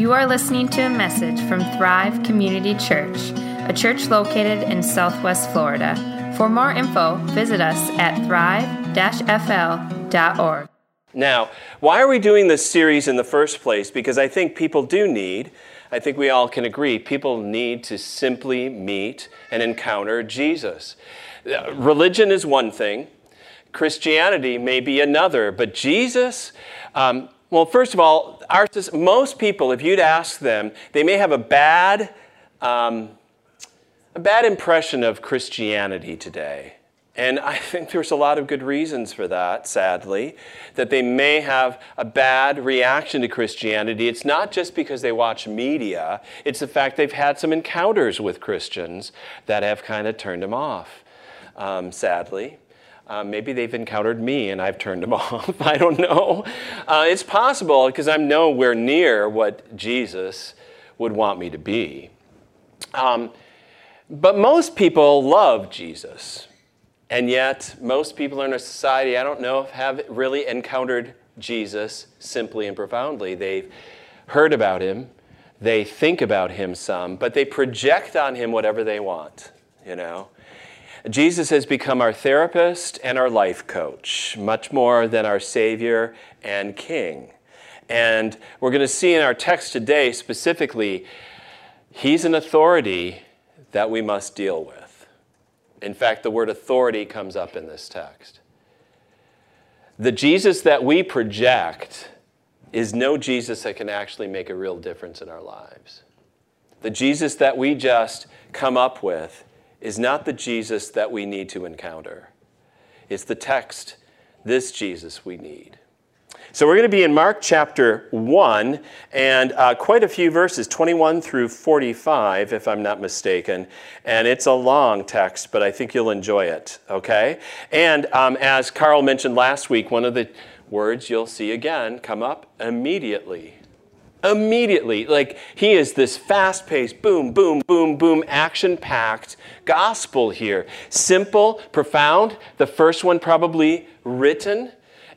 You are listening to a message from Thrive Community Church, a church located in Southwest Florida. For more info, visit us at thrive-fl.org. Now, why are we doing this series in the first place? Because I think people do need, I think we all can agree, people need to simply meet and encounter Jesus. Uh, religion is one thing, Christianity may be another, but Jesus, um, well, first of all, our, most people, if you'd ask them, they may have a bad, um, a bad impression of Christianity today. And I think there's a lot of good reasons for that, sadly, that they may have a bad reaction to Christianity. It's not just because they watch media, it's the fact they've had some encounters with Christians that have kind of turned them off, um, sadly. Uh, maybe they've encountered me and I've turned them off. I don't know. Uh, it's possible because I'm nowhere near what Jesus would want me to be. Um, but most people love Jesus. And yet, most people in our society, I don't know, have really encountered Jesus simply and profoundly. They've heard about him, they think about him some, but they project on him whatever they want, you know. Jesus has become our therapist and our life coach, much more than our Savior and King. And we're going to see in our text today specifically, He's an authority that we must deal with. In fact, the word authority comes up in this text. The Jesus that we project is no Jesus that can actually make a real difference in our lives. The Jesus that we just come up with is not the Jesus that we need to encounter. It's the text, this Jesus we need. So we're going to be in Mark chapter 1 and uh, quite a few verses, 21 through 45, if I'm not mistaken. And it's a long text, but I think you'll enjoy it, okay? And um, as Carl mentioned last week, one of the words you'll see again come up immediately immediately. Like he is this fast paced, boom, boom, boom, boom, action packed gospel here. Simple, profound. The first one probably written,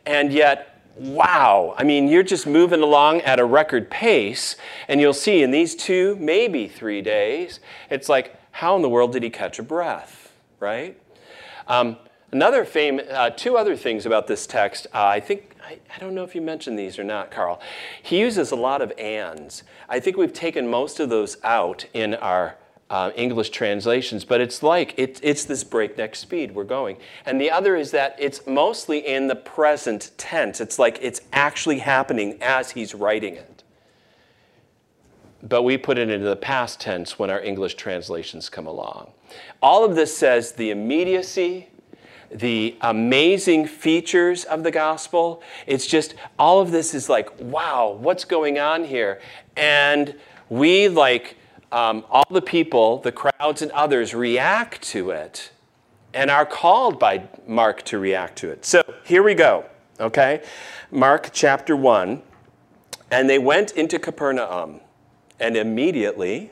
and yet. Wow. I mean, you're just moving along at a record pace, and you'll see in these two, maybe three days, it's like, how in the world did he catch a breath, right? Um, another famous, uh, two other things about this text. Uh, I think I, I, don't know if you mentioned these or not, Carl. He uses a lot of ands. I think we've taken most of those out in our uh, English translations, but it's like it, it's this breakneck speed we're going. And the other is that it's mostly in the present tense. It's like it's actually happening as he's writing it. But we put it into the past tense when our English translations come along. All of this says the immediacy, the amazing features of the gospel. It's just all of this is like, wow, what's going on here? And we, like um, all the people, the crowds, and others, react to it and are called by Mark to react to it. So here we go, okay? Mark chapter 1. And they went into Capernaum, and immediately,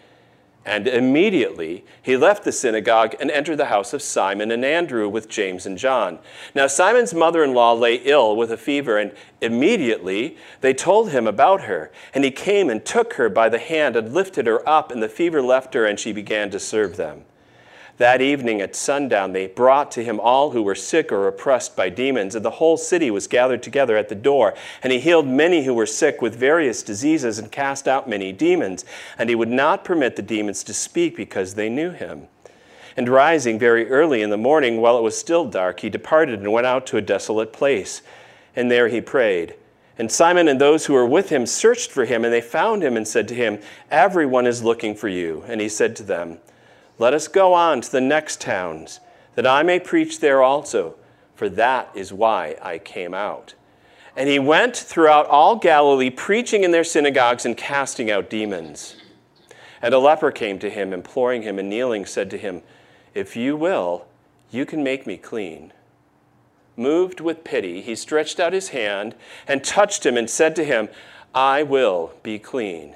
And immediately he left the synagogue and entered the house of Simon and Andrew with James and John. Now Simon's mother in law lay ill with a fever, and immediately they told him about her. And he came and took her by the hand and lifted her up, and the fever left her, and she began to serve them. That evening at sundown, they brought to him all who were sick or oppressed by demons, and the whole city was gathered together at the door. And he healed many who were sick with various diseases and cast out many demons. And he would not permit the demons to speak because they knew him. And rising very early in the morning, while it was still dark, he departed and went out to a desolate place. And there he prayed. And Simon and those who were with him searched for him, and they found him and said to him, Everyone is looking for you. And he said to them, Let us go on to the next towns, that I may preach there also, for that is why I came out. And he went throughout all Galilee, preaching in their synagogues and casting out demons. And a leper came to him, imploring him, and kneeling said to him, If you will, you can make me clean. Moved with pity, he stretched out his hand and touched him and said to him, I will be clean.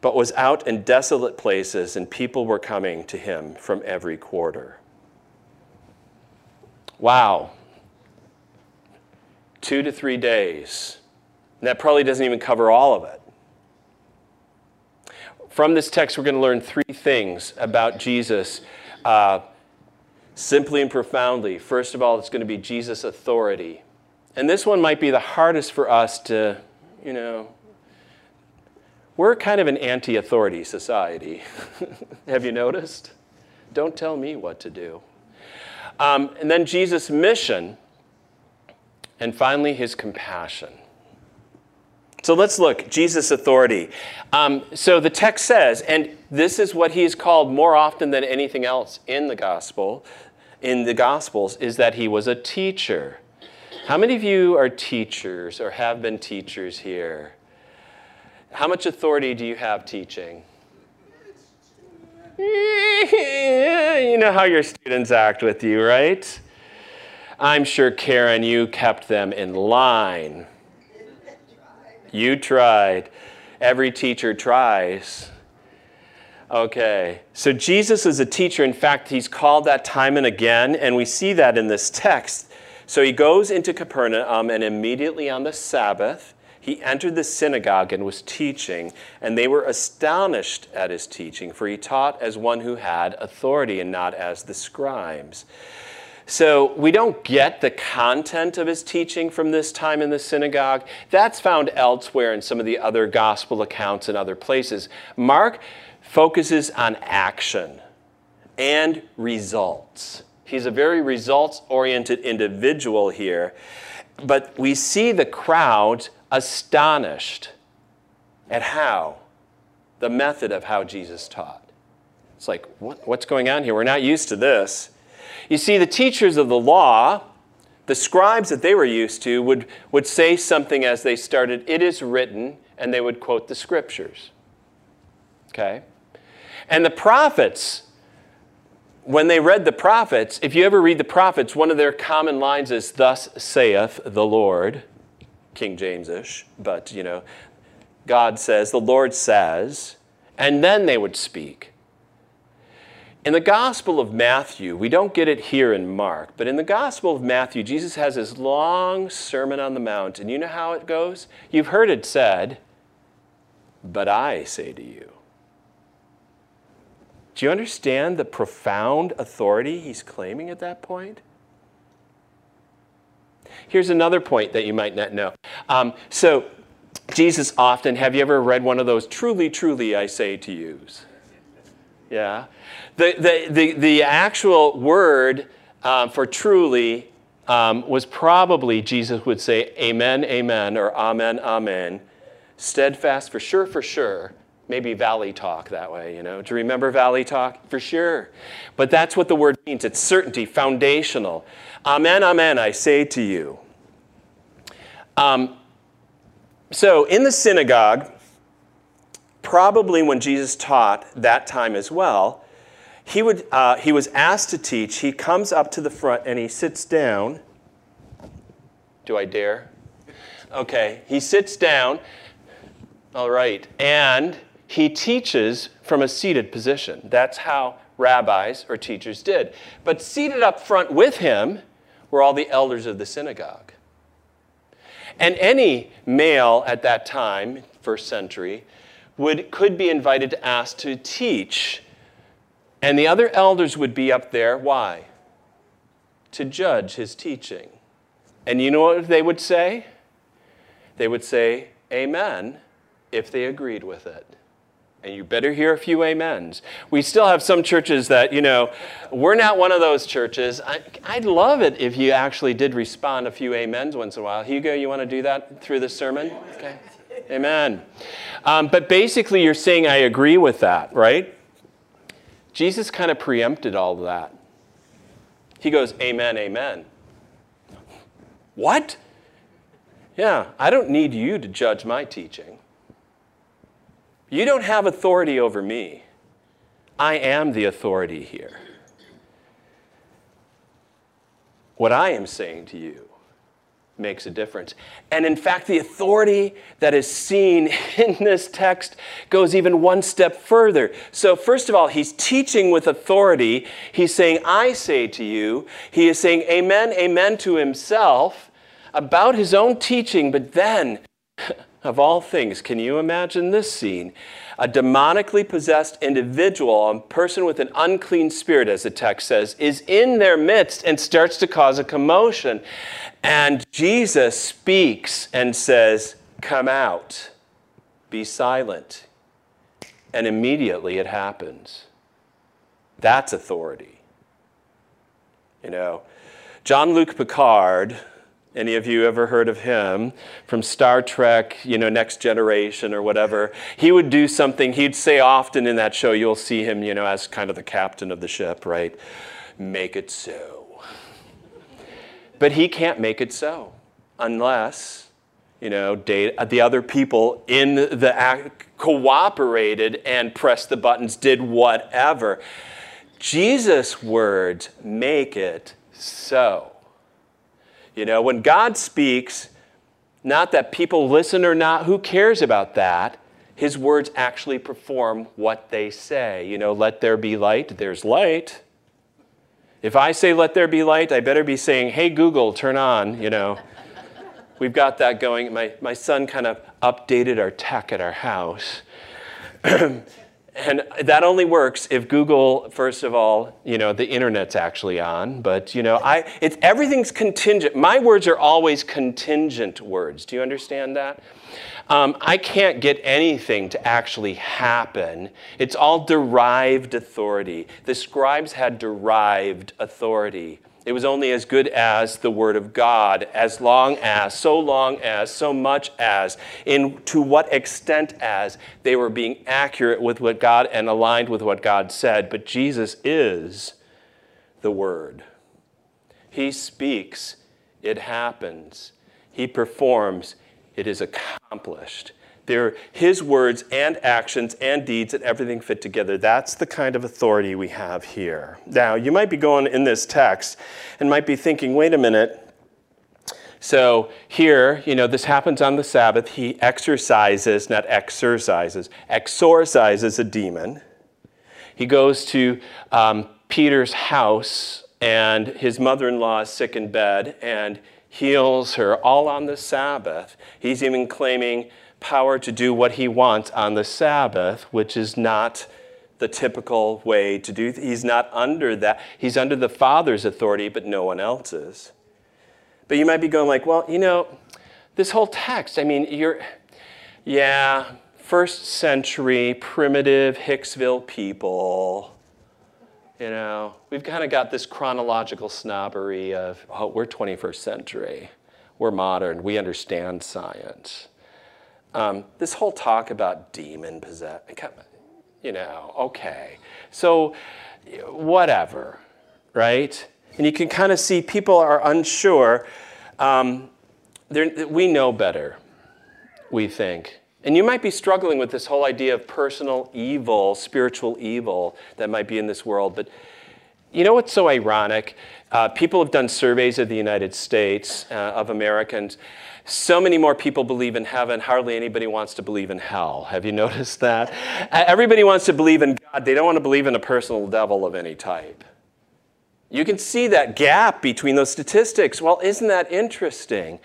but was out in desolate places, and people were coming to him from every quarter. Wow. Two to three days. And that probably doesn't even cover all of it. From this text, we're going to learn three things about Jesus uh, simply and profoundly. First of all, it's going to be Jesus' authority. And this one might be the hardest for us to, you know, we're kind of an anti authority society. Have you noticed? Don't tell me what to do. Um, and then Jesus' mission, and finally, his compassion. So let's look Jesus' authority. Um, so the text says, and this is what he is called more often than anything else in the gospel, in the gospels, is that he was a teacher. How many of you are teachers or have been teachers here? How much authority do you have teaching? You know how your students act with you, right? I'm sure, Karen, you kept them in line. You tried. Every teacher tries. Okay, so Jesus is a teacher. In fact, he's called that time and again, and we see that in this text. So he goes into Capernaum, and immediately on the Sabbath, he entered the synagogue and was teaching, and they were astonished at his teaching, for he taught as one who had authority and not as the scribes. So we don't get the content of his teaching from this time in the synagogue. That's found elsewhere in some of the other gospel accounts and other places. Mark focuses on action and results. He's a very results oriented individual here. But we see the crowd astonished at how, the method of how Jesus taught. It's like, what, what's going on here? We're not used to this. You see, the teachers of the law, the scribes that they were used to, would, would say something as they started, It is written, and they would quote the scriptures. Okay? And the prophets, when they read the prophets, if you ever read the prophets, one of their common lines is, Thus saith the Lord, King James ish, but you know, God says, the Lord says, and then they would speak. In the Gospel of Matthew, we don't get it here in Mark, but in the Gospel of Matthew, Jesus has his long Sermon on the Mount, and you know how it goes? You've heard it said, but I say to you. Do you understand the profound authority he's claiming at that point? Here's another point that you might not know. Um, so, Jesus often, have you ever read one of those, truly, truly, I say to yous? Yeah. The, the, the, the actual word um, for truly um, was probably, Jesus would say, amen, amen, or amen, amen. Steadfast for sure, for sure maybe Valley Talk that way, you know. Do you remember Valley Talk? For sure. But that's what the word means it's certainty, foundational. Amen, amen, I say to you. Um, so in the synagogue, probably when Jesus taught that time as well, he, would, uh, he was asked to teach. He comes up to the front and he sits down. Do I dare? Okay, he sits down. All right, and he teaches from a seated position. That's how rabbis or teachers did. But seated up front with him were all the elders of the synagogue. And any male at that time, first century, would, could be invited to ask to teach. And the other elders would be up there. Why? To judge his teaching. And you know what they would say? They would say, Amen, if they agreed with it. And you better hear a few amens. We still have some churches that, you know, we're not one of those churches. I, would love it if you actually did respond a few amens once in a while. Hugo, you want to do that through the sermon? Okay. Amen. Um, but basically, you're saying, I agree with that, right? Jesus kind of preempted all of that. He goes, Amen, amen. What? Yeah, I don't need you to judge my teaching. You don't have authority over me. I am the authority here. What I am saying to you makes a difference. And in fact, the authority that is seen in this text goes even one step further. So, first of all, he's teaching with authority. He's saying, I say to you. He is saying, Amen, Amen to himself about his own teaching, but then of all things, can you imagine this scene? A demonically possessed individual, a person with an unclean spirit, as the text says, is in their midst and starts to cause a commotion. And Jesus speaks and says, Come out, be silent. And immediately it happens. That's authority. You know, Jean Luc Picard, any of you ever heard of him from Star Trek, you know, Next Generation or whatever? He would do something, he'd say often in that show, you'll see him, you know, as kind of the captain of the ship, right? Make it so. But he can't make it so unless, you know, uh, the other people in the act cooperated and pressed the buttons, did whatever. Jesus' words make it so. You know, when God speaks, not that people listen or not, who cares about that? His words actually perform what they say. You know, let there be light, there's light. If I say let there be light, I better be saying, hey, Google, turn on, you know. We've got that going. My, my son kind of updated our tech at our house. and that only works if Google, first of all, you know, the internet's actually on. But you know, I it's everything's contingent. My words are always contingent words. Do you understand that? Um, I can't get anything to actually happen. It's all derived authority. The scribes had derived authority. It was only as good as the Word of God, as long as, so long as, so much as, in to what extent as they were being accurate with what God and aligned with what God said. But Jesus is the Word. He speaks, it happens. He performs, it is accomplished. They're his words and actions and deeds and everything fit together. That's the kind of authority we have here. Now, you might be going in this text and might be thinking, wait a minute. So here, you know, this happens on the Sabbath. He exercises, not exercises, exorcises a demon. He goes to um, Peter's house, and his mother in law is sick in bed, and heals her all on the Sabbath. He's even claiming power to do what he wants on the Sabbath, which is not the typical way to do. He's not under that. He's under the Father's authority, but no one else's. But you might be going like, well, you know, this whole text, I mean, you're, yeah, first century primitive Hicksville people. You know, we've kind of got this chronological snobbery of, oh, we're 21st century. We're modern. We understand science. Um, this whole talk about demon possession, you know, okay. So, whatever, right? And you can kind of see people are unsure. Um, we know better, we think. And you might be struggling with this whole idea of personal evil, spiritual evil that might be in this world. But you know what's so ironic? Uh, people have done surveys of the United States, uh, of Americans, so many more people believe in heaven, hardly anybody wants to believe in hell. Have you noticed that? Everybody wants to believe in God, they don't want to believe in a personal devil of any type. You can see that gap between those statistics. Well, isn't that interesting?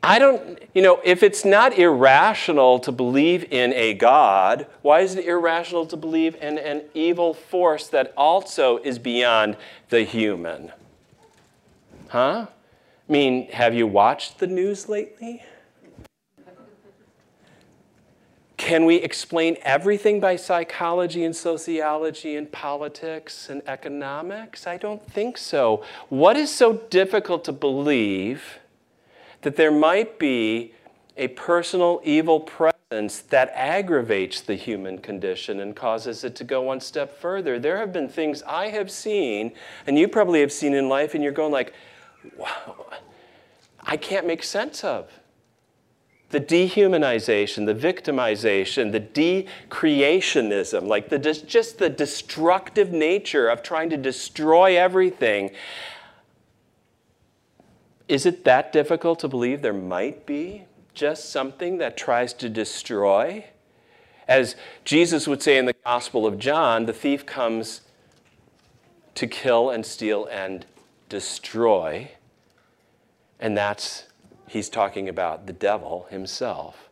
I don't, you know, if it's not irrational to believe in a God, why is it irrational to believe in an evil force that also is beyond the human? Huh? I mean, have you watched the news lately? Can we explain everything by psychology and sociology and politics and economics? I don't think so. What is so difficult to believe that there might be a personal evil presence that aggravates the human condition and causes it to go one step further? There have been things I have seen, and you probably have seen in life, and you're going like, wow, I can't make sense of the dehumanization, the victimization, the decreationism, like the, just the destructive nature of trying to destroy everything. Is it that difficult to believe there might be just something that tries to destroy? As Jesus would say in the Gospel of John, the thief comes to kill and steal and destroy. And that's he's talking about the devil himself.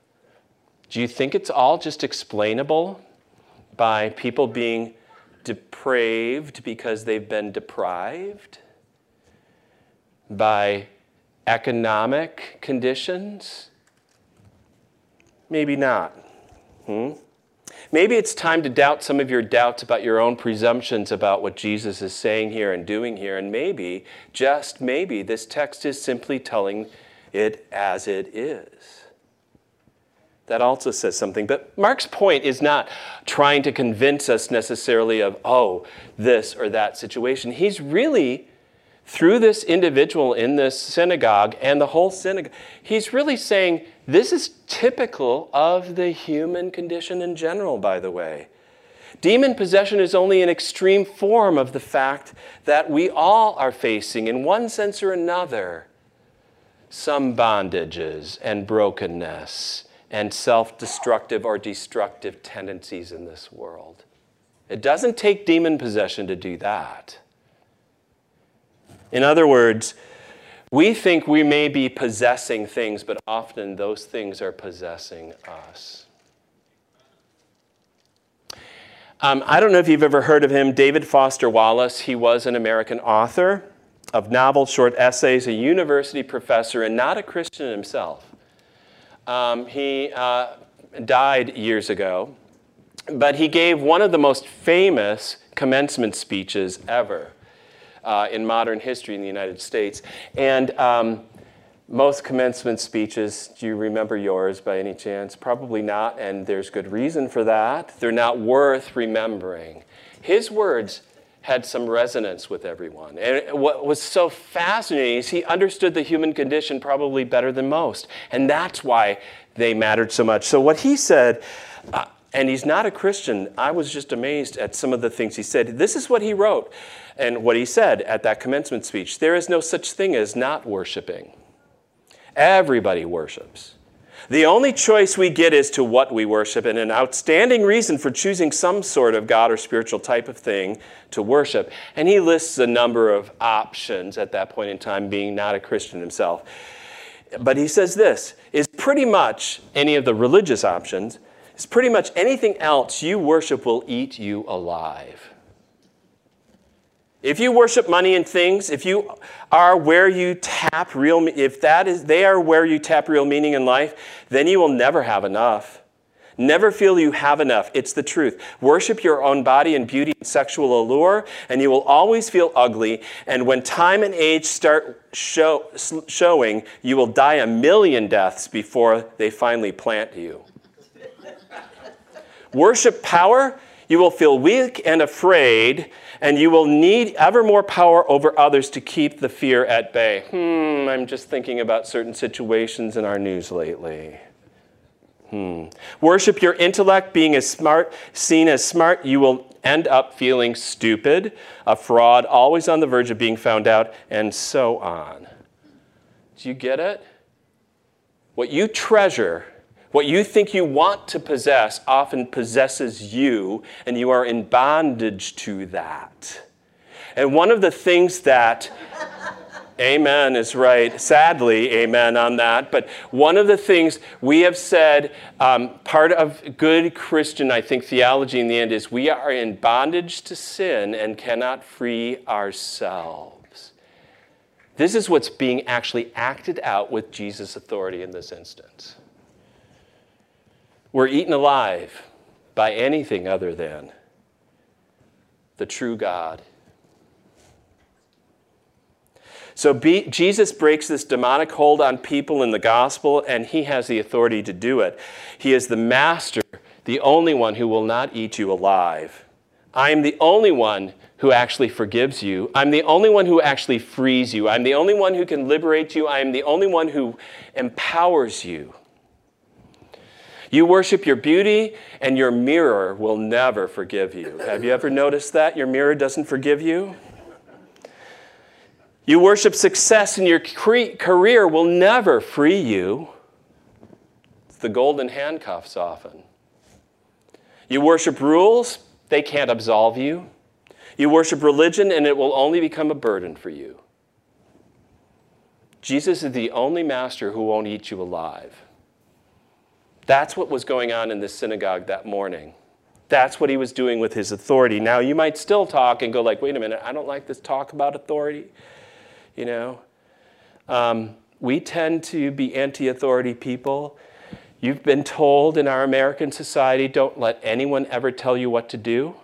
Do you think it's all just explainable by people being depraved because they've been deprived? By economic conditions? Maybe not. Hmm? Maybe it's time to doubt some of your doubts about your own presumptions about what Jesus is saying here and doing here. And maybe, just maybe, this text is simply telling it as it is. That also says something. But Mark's point is not trying to convince us necessarily of, oh, this or that situation. He's really, through this individual in this synagogue and the whole synagogue, he's really saying this is typical of the human condition in general, by the way. Demon possession is only an extreme form of the fact that we all are facing, in one sense or another, some bondages and brokenness and self destructive or destructive tendencies in this world. It doesn't take demon possession to do that. In other words, we think we may be possessing things, but often those things are possessing us. Um, I don't know if you've ever heard of him, David Foster Wallace. He was an American author of novels, short essays, a university professor, and not a Christian himself. Um, he uh, died years ago, but he gave one of the most famous commencement speeches ever uh, in modern history in the United States. And um, most commencement speeches, do you remember yours by any chance? Probably not, and there's good reason for that. They're not worth remembering. His words had some resonance with everyone. And what was so fascinating is he understood the human condition probably better than most. And that's why they mattered so much. So, what he said, uh, and he's not a Christian, I was just amazed at some of the things he said. This is what he wrote and what he said at that commencement speech There is no such thing as not worshiping, everybody worships. The only choice we get is to what we worship, and an outstanding reason for choosing some sort of God or spiritual type of thing to worship. And he lists a number of options at that point in time, being not a Christian himself. But he says this is pretty much any of the religious options, is pretty much anything else you worship will eat you alive. If you worship money and things, if you are where you tap real, if that is, they are where you tap real meaning in life, then you will never have enough. Never feel you have enough. It's the truth. Worship your own body and beauty and sexual allure, and you will always feel ugly. And when time and age start show, showing, you will die a million deaths before they finally plant you. Worship power, you will feel weak and afraid and you will need ever more power over others to keep the fear at bay. Hmm, I'm just thinking about certain situations in our news lately. Hmm. Worship your intellect, being as smart, seen as smart, you will end up feeling stupid, a fraud, always on the verge of being found out, and so on. Do you get it? What you treasure what you think you want to possess often possesses you, and you are in bondage to that. And one of the things that Amen is right. Sadly, amen on that. But one of the things we have said, um, part of good Christian, I think, theology in the end is we are in bondage to sin and cannot free ourselves. This is what's being actually acted out with Jesus' authority in this instance. We're eaten alive by anything other than the true God so be, Jesus breaks this demonic hold on people in the gospel, and he has the authority to do it. He is the master, the only one who will not eat you alive. I am the only one who actually forgives you. I'm the only one who actually frees you. I'm the only one who can liberate you. I am the only one who empowers you. You worship your beauty, and your mirror will never forgive you. Have you ever noticed that? Your mirror doesn't forgive you? You worship success and your career will never free you. It's the golden handcuffs often. You worship rules, they can't absolve you. You worship religion, and it will only become a burden for you. Jesus is the only master who won't eat you alive. That's what was going on in this synagogue that morning. That's what he was doing with his authority. Now, you might still talk and go like, wait a minute, I don't like this talk about authority you know. Um, we tend to be anti authority people. You've been told in our American society don't let anyone ever tell you what to do.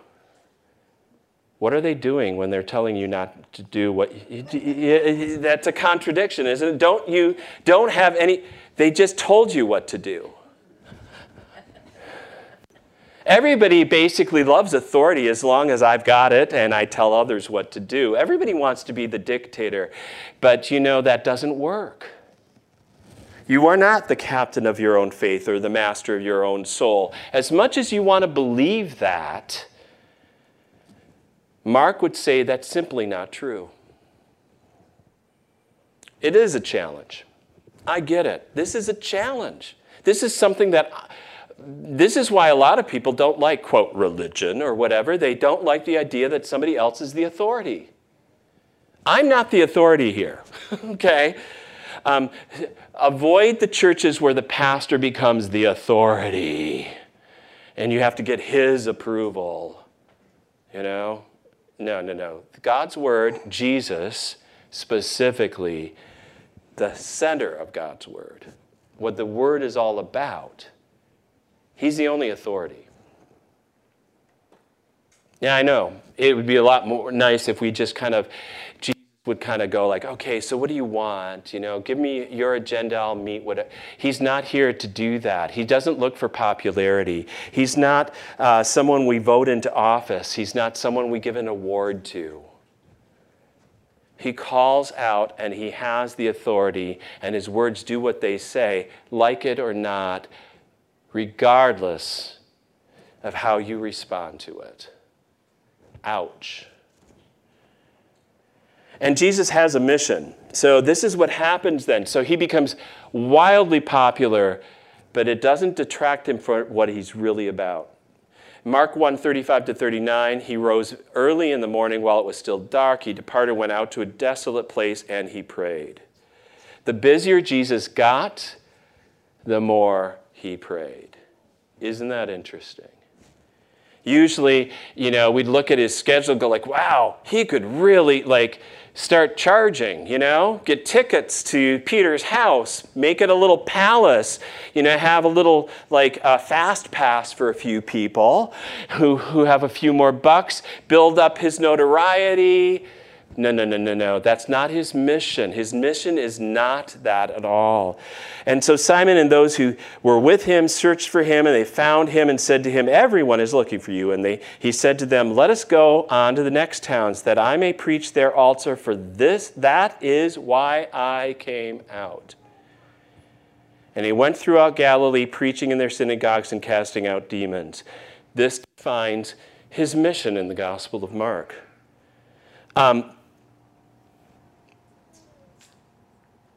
What are they doing when they're telling you not to do what you, that's a contradiction, isn't it? Don't you don't have any they just told you what to do. Everybody basically loves authority as long as I've got it and I tell others what to do. Everybody wants to be the dictator, but you know that doesn't work. You are not the captain of your own faith or the master of your own soul. As much as you want to believe that, Mark would say that's simply not true. It is a challenge. I get it. This is a challenge. This is something that this is why a lot of people don't like, quote, religion or whatever. They don't like the idea that somebody else is the authority. I'm not the authority here, okay? Um, avoid the churches where the pastor becomes the authority and you have to get his approval. You know? No, no, no. God's word, Jesus specifically, the center of God's word, what the word is all about He's the only authority. Yeah, I know. It would be a lot more nice if we just kind of, Jesus would kind of go like, okay, so what do you want? You know, give me your agenda, I'll meet with it. He's not here to do that. He doesn't look for popularity. He's not uh, someone we vote into office. He's not someone we give an award to. He calls out and he has the authority, and his words do what they say, like it or not regardless of how you respond to it. Ouch. And Jesus has a mission. So this is what happens then. So he becomes wildly popular, but it doesn't detract him from what he's really about. Mark 1 35 to 39, he rose early in the morning while it was still dark. He departed, went out to a desolate place, and he prayed. The busier Jesus got, the more he prayed. Isn't that interesting? Usually, you know, we'd look at his schedule go like, wow, he could really like start charging, you know, get tickets to Peter's house, make it a little palace, you know, have a little like a fast pass for a few people who, who have a few more bucks, build up his notoriety, no, no, no, no, no. That's not his mission. His mission is not that at all. And so Simon and those who were with him searched for him, and they found him and said to him, Everyone is looking for you. And they, he said to them, Let us go on to the next towns, that I may preach there also, for this that is why I came out. And he went throughout Galilee, preaching in their synagogues and casting out demons. This defines his mission in the Gospel of Mark. Um,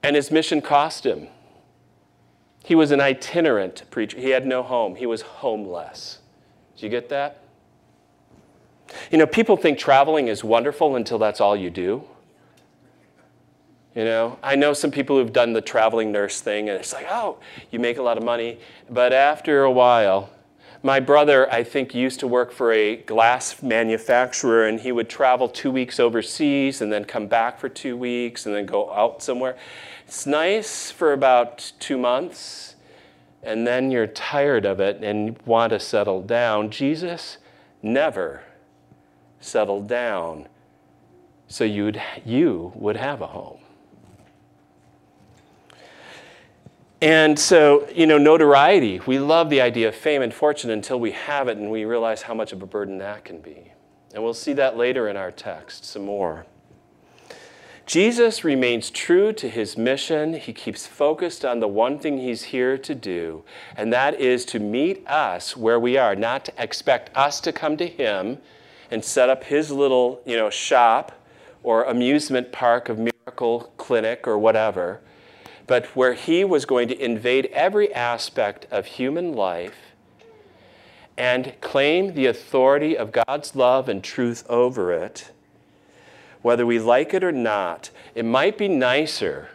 And his mission cost him. He was an itinerant preacher. He had no home. He was homeless. Do you get that? You know, people think traveling is wonderful until that's all you do. You know, I know some people who've done the traveling nurse thing, and it's like, oh, you make a lot of money. But after a while, my brother, I think, used to work for a glass manufacturer, and he would travel two weeks overseas and then come back for two weeks and then go out somewhere. It's nice for about two months, and then you're tired of it and want to settle down. Jesus never settled down so you'd, you would have a home. And so, you know, notoriety, we love the idea of fame and fortune until we have it and we realize how much of a burden that can be. And we'll see that later in our text some more. Jesus remains true to his mission. He keeps focused on the one thing he's here to do, and that is to meet us where we are, not to expect us to come to him and set up his little, you know, shop or amusement park of miracle clinic or whatever but where he was going to invade every aspect of human life and claim the authority of God's love and truth over it, whether we like it or not. It might be nicer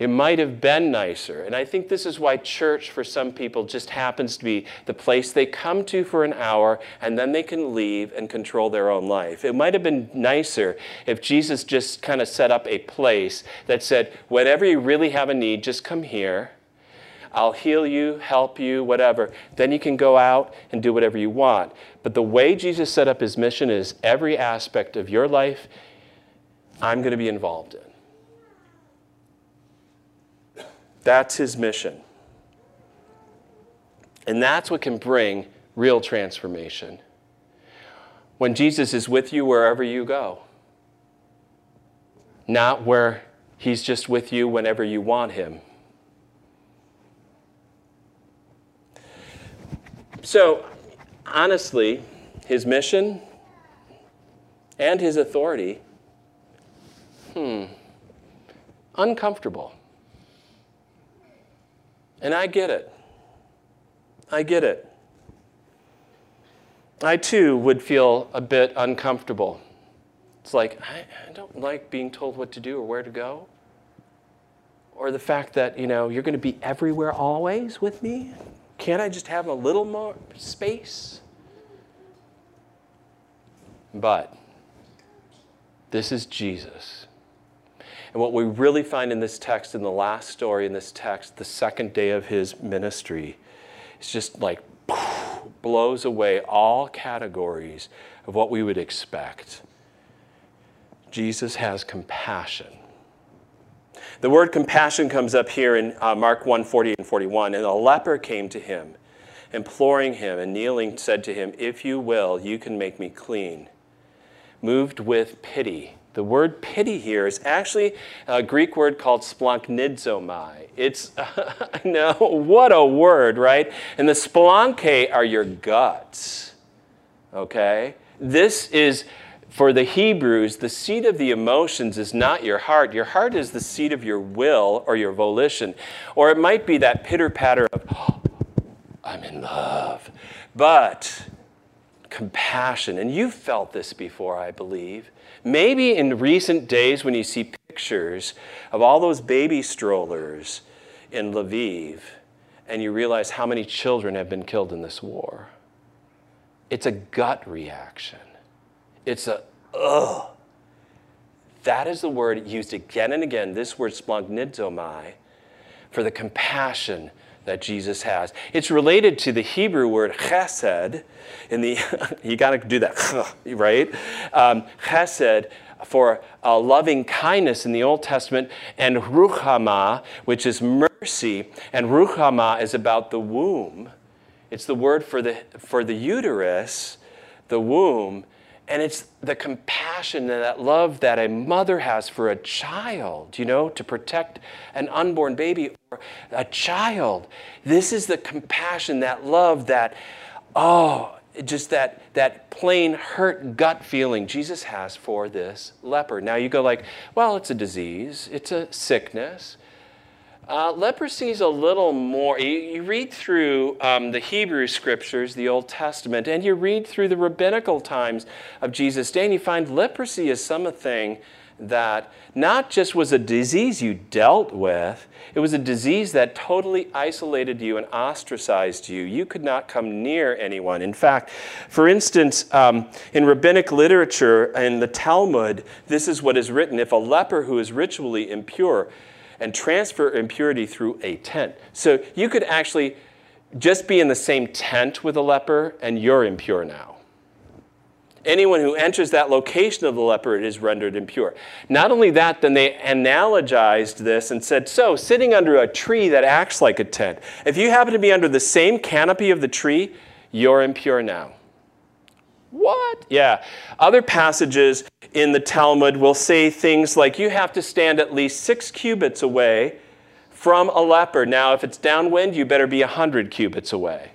it might have been nicer. And I think this is why church, for some people, just happens to be the place they come to for an hour and then they can leave and control their own life. It might have been nicer if Jesus just kind of set up a place that said, whatever you really have a need, just come here. I'll heal you, help you, whatever. Then you can go out and do whatever you want. But the way Jesus set up his mission is every aspect of your life, I'm going to be involved in. That's his mission. And that's what can bring real transformation. When Jesus is with you wherever you go, not where he's just with you whenever you want him. So, honestly, his mission and his authority, hmm, uncomfortable. And I get it. I get it. I too would feel a bit uncomfortable. It's like, I, I, don't like being told what to do or where to go. Or the fact that, you know, you're going to be everywhere always with me. Can't I just have a little more space? But this is Jesus. And what we really find in this text, in the last story in this text, the second day of his ministry, is just like blows away all categories of what we would expect. Jesus has compassion. The word compassion comes up here in uh, Mark 1 40 and 41. And a leper came to him, imploring him, and kneeling said to him, If you will, you can make me clean. Moved with pity, the word pity here is actually a Greek word called splanchnizomai. It's, I know, what a word, right? And the splanche are your guts, okay? This is, for the Hebrews, the seat of the emotions is not your heart. Your heart is the seat of your will or your volition. Or it might be that pitter patter of, oh, I'm in love. But compassion, and you've felt this before, I believe Maybe in recent days, when you see pictures of all those baby strollers in Lviv, and you realize how many children have been killed in this war, it's a gut reaction. It's a, ugh. That is the word used again and again, this word splanchnizomai, for the compassion that Jesus has. It's related to the Hebrew word chesed. In the, you got to do that, right? Um, chesed for uh, loving kindness in the Old Testament, and ruchama, which is mercy. And ruchama is about the womb. It's the word for the, for the uterus, the womb. And it's the compassion and that love that a mother has for a child, you know, to protect an unborn baby or a child. This is the compassion, that love, that, oh, just that, that plain hurt gut feeling Jesus has for this leper. Now you go like, well, it's a disease, it's a sickness. Uh, leprosy is a little more. You, you read through um, the Hebrew scriptures, the Old Testament, and you read through the rabbinical times of Jesus' day, and you find leprosy is something that not just was a disease you dealt with, it was a disease that totally isolated you and ostracized you. You could not come near anyone. In fact, for instance, um, in rabbinic literature in the Talmud, this is what is written if a leper who is ritually impure and transfer impurity through a tent. So you could actually just be in the same tent with a leper and you're impure now. Anyone who enters that location of the leper is rendered impure. Not only that, then they analogized this and said, so, sitting under a tree that acts like a tent, if you happen to be under the same canopy of the tree, you're impure now. What? Yeah. Other passages in the Talmud will say things like you have to stand at least six cubits away from a leper. Now, if it's downwind, you better be 100 cubits away.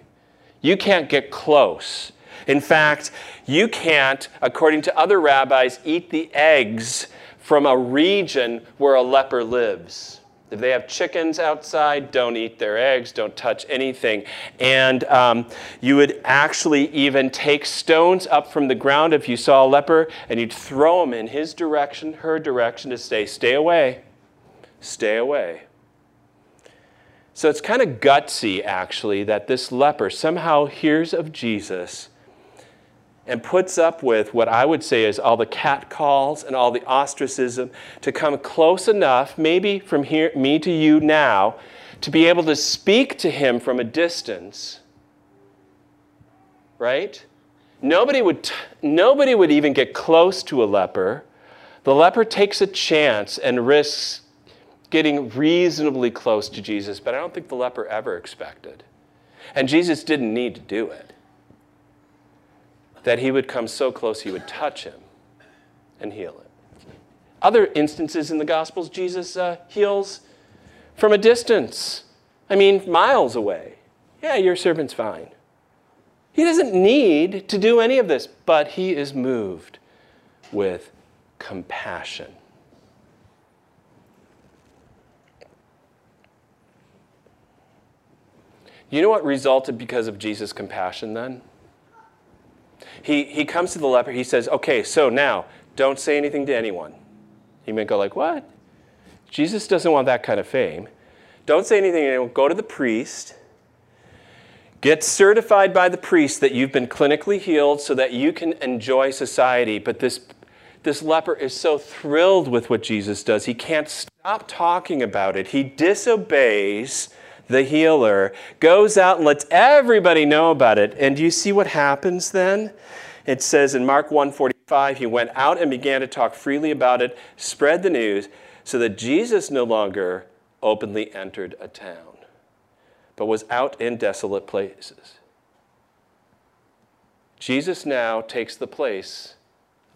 You can't get close. In fact, you can't, according to other rabbis, eat the eggs from a region where a leper lives. If they have chickens outside, don't eat their eggs, don't touch anything. And um, you would actually even take stones up from the ground if you saw a leper and you'd throw them in his direction, her direction to say, stay away, stay away. So it's kind of gutsy, actually, that this leper somehow hears of Jesus and puts up with what I would say is all the catcalls and all the ostracism to come close enough, maybe from here, me to you now, to be able to speak to him from a distance. Right? Nobody would, t- nobody would even get close to a leper. The leper takes a chance and risks getting reasonably close to Jesus, but I don't think the leper ever expected. And Jesus didn't need to do it that he would come so close he would touch him and heal him. Other instances in the Gospels, Jesus uh, heals from a distance. I mean, miles away. Yeah, your servant's fine. He doesn't need to do any of this, but he is moved with compassion. You know what resulted because of Jesus' compassion then? He, he comes to the leper. He says, okay, so now don't say anything to anyone. He may go like, what? Jesus doesn't want that kind of fame. Don't say anything to anyone. Go to the priest. Get certified by the priest that you've been clinically healed so that you can enjoy society. But this, this leper is so thrilled with what Jesus does, he can't stop talking about it. He disobeys the healer, goes out and lets everybody know about it. And do you see what happens then? It says in Mark 1:45, he went out and began to talk freely about it, spread the news, so that Jesus no longer openly entered a town, but was out in desolate places. Jesus now takes the place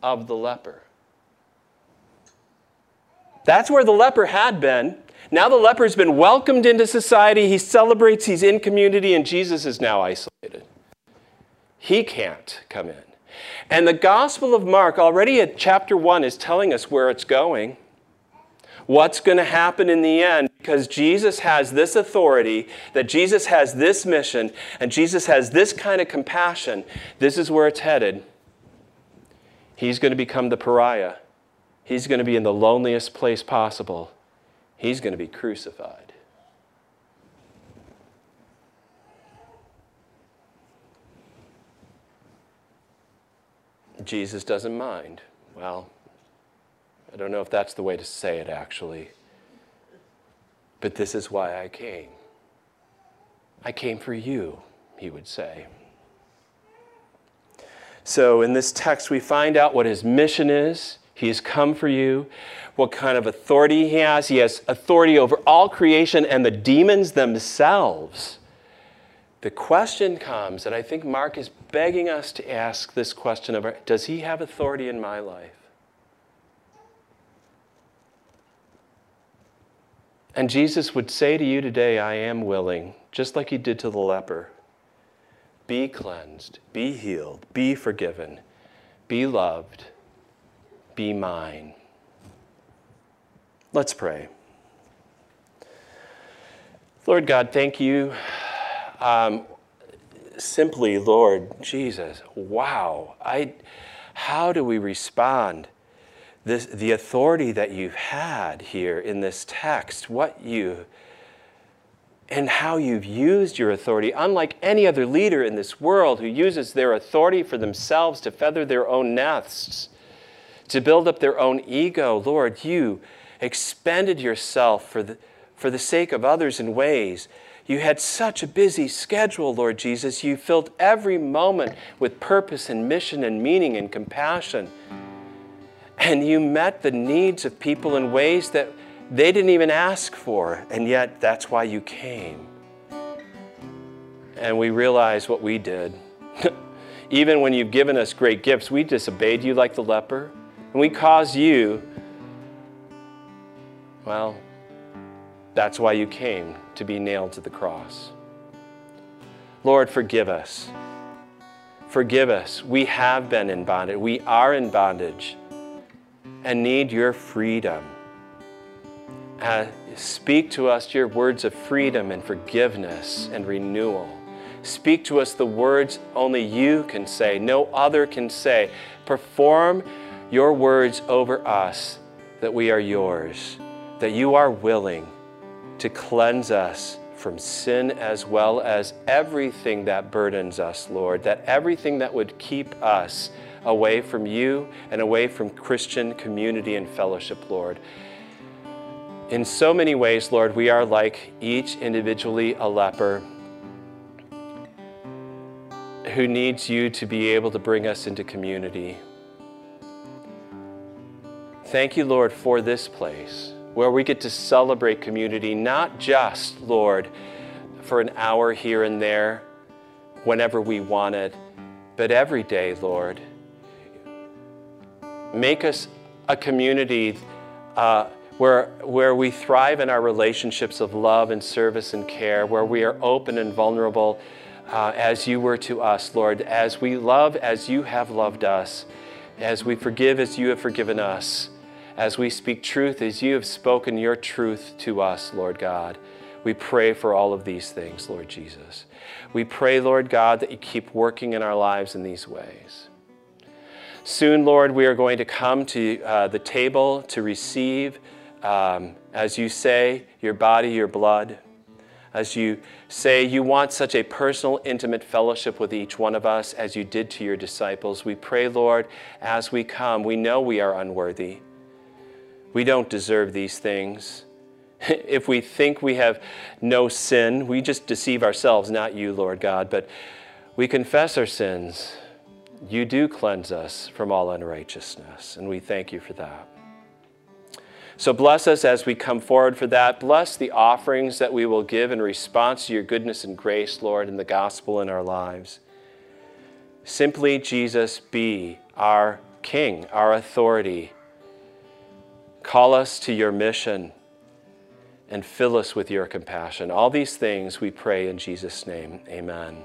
of the leper. That's where the leper had been now the leper's been welcomed into society. He celebrates, he's in community, and Jesus is now isolated. He can't come in. And the Gospel of Mark, already at chapter 1, is telling us where it's going, what's going to happen in the end, because Jesus has this authority, that Jesus has this mission, and Jesus has this kind of compassion. This is where it's headed. He's going to become the pariah, he's going to be in the loneliest place possible he's going to be crucified. Jesus doesn't mind. Well, I don't know if that's the way to say it actually, but this is why I came. I came for you, he would say. So, in this text, we find out what his mission is. He has come for you what kind of authority he has. He has authority over all creation and the demons themselves. The question comes, and I think Mark is begging us to ask this question of Does he have authority in my life? And Jesus would say to you today, I am willing, just like he did to the leper. Be cleansed, be healed, be forgiven, be loved, be mine. Let's pray. Lord God, thank you. Um, simply, Lord Jesus, wow. I, how do we respond this, the authority that you've had here in this text, what you and how you've used your authority, unlike any other leader in this world who uses their authority for themselves to feather their own nests, to build up their own ego. Lord, you expended yourself for the, for the sake of others in ways. You had such a busy schedule, Lord Jesus. You filled every moment with purpose and mission and meaning and compassion. And you met the needs of people in ways that they didn't even ask for, and yet that's why you came. And we realize what we did. even when you've given us great gifts, we disobeyed you like the leper, and we caused you, well, that's why you came to be nailed to the cross. Lord, forgive us. Forgive us. We have been in bondage. We are in bondage and need your freedom. Uh, speak to us your words of freedom and forgiveness and renewal. Speak to us the words only you can say, no other can say. Perform your words over us that we are yours, that you are willing to cleanse us from sin as well as everything that burdens us, Lord, that everything that would keep us away from you and away from Christian community and fellowship, Lord. In so many ways, Lord, we are like each individually a leper who needs you to be able to bring us into community. Thank you, Lord, for this place where we get to celebrate community, not just, Lord, for an hour here and there, whenever we want it, but every day, Lord. Make us a community. Uh, where, where we thrive in our relationships of love and service and care, where we are open and vulnerable uh, as you were to us, Lord, as we love as you have loved us, as we forgive as you have forgiven us, as we speak truth as you have spoken your truth to us, Lord God. We pray for all of these things, Lord Jesus. We pray, Lord God, that you keep working in our lives in these ways. Soon, Lord, we are going to come to uh, the table to receive um, as you say, your body, your blood, as you say you want such a personal, intimate fellowship with each one of us as you did to your disciples, we pray, Lord, as we come, we know we are unworthy. We don't deserve these things. If we think we have no sin, we just deceive ourselves, not you, Lord God. But we confess our sins. You do cleanse us from all unrighteousness, and we thank you for that. So bless us as we come forward for that. Bless the offerings that we will give in response to your goodness and grace, Lord, and the gospel in our lives. Simply, Jesus, be our King, our authority. Call us to your mission and fill us with your compassion. All these things we pray in Jesus' name. Amen.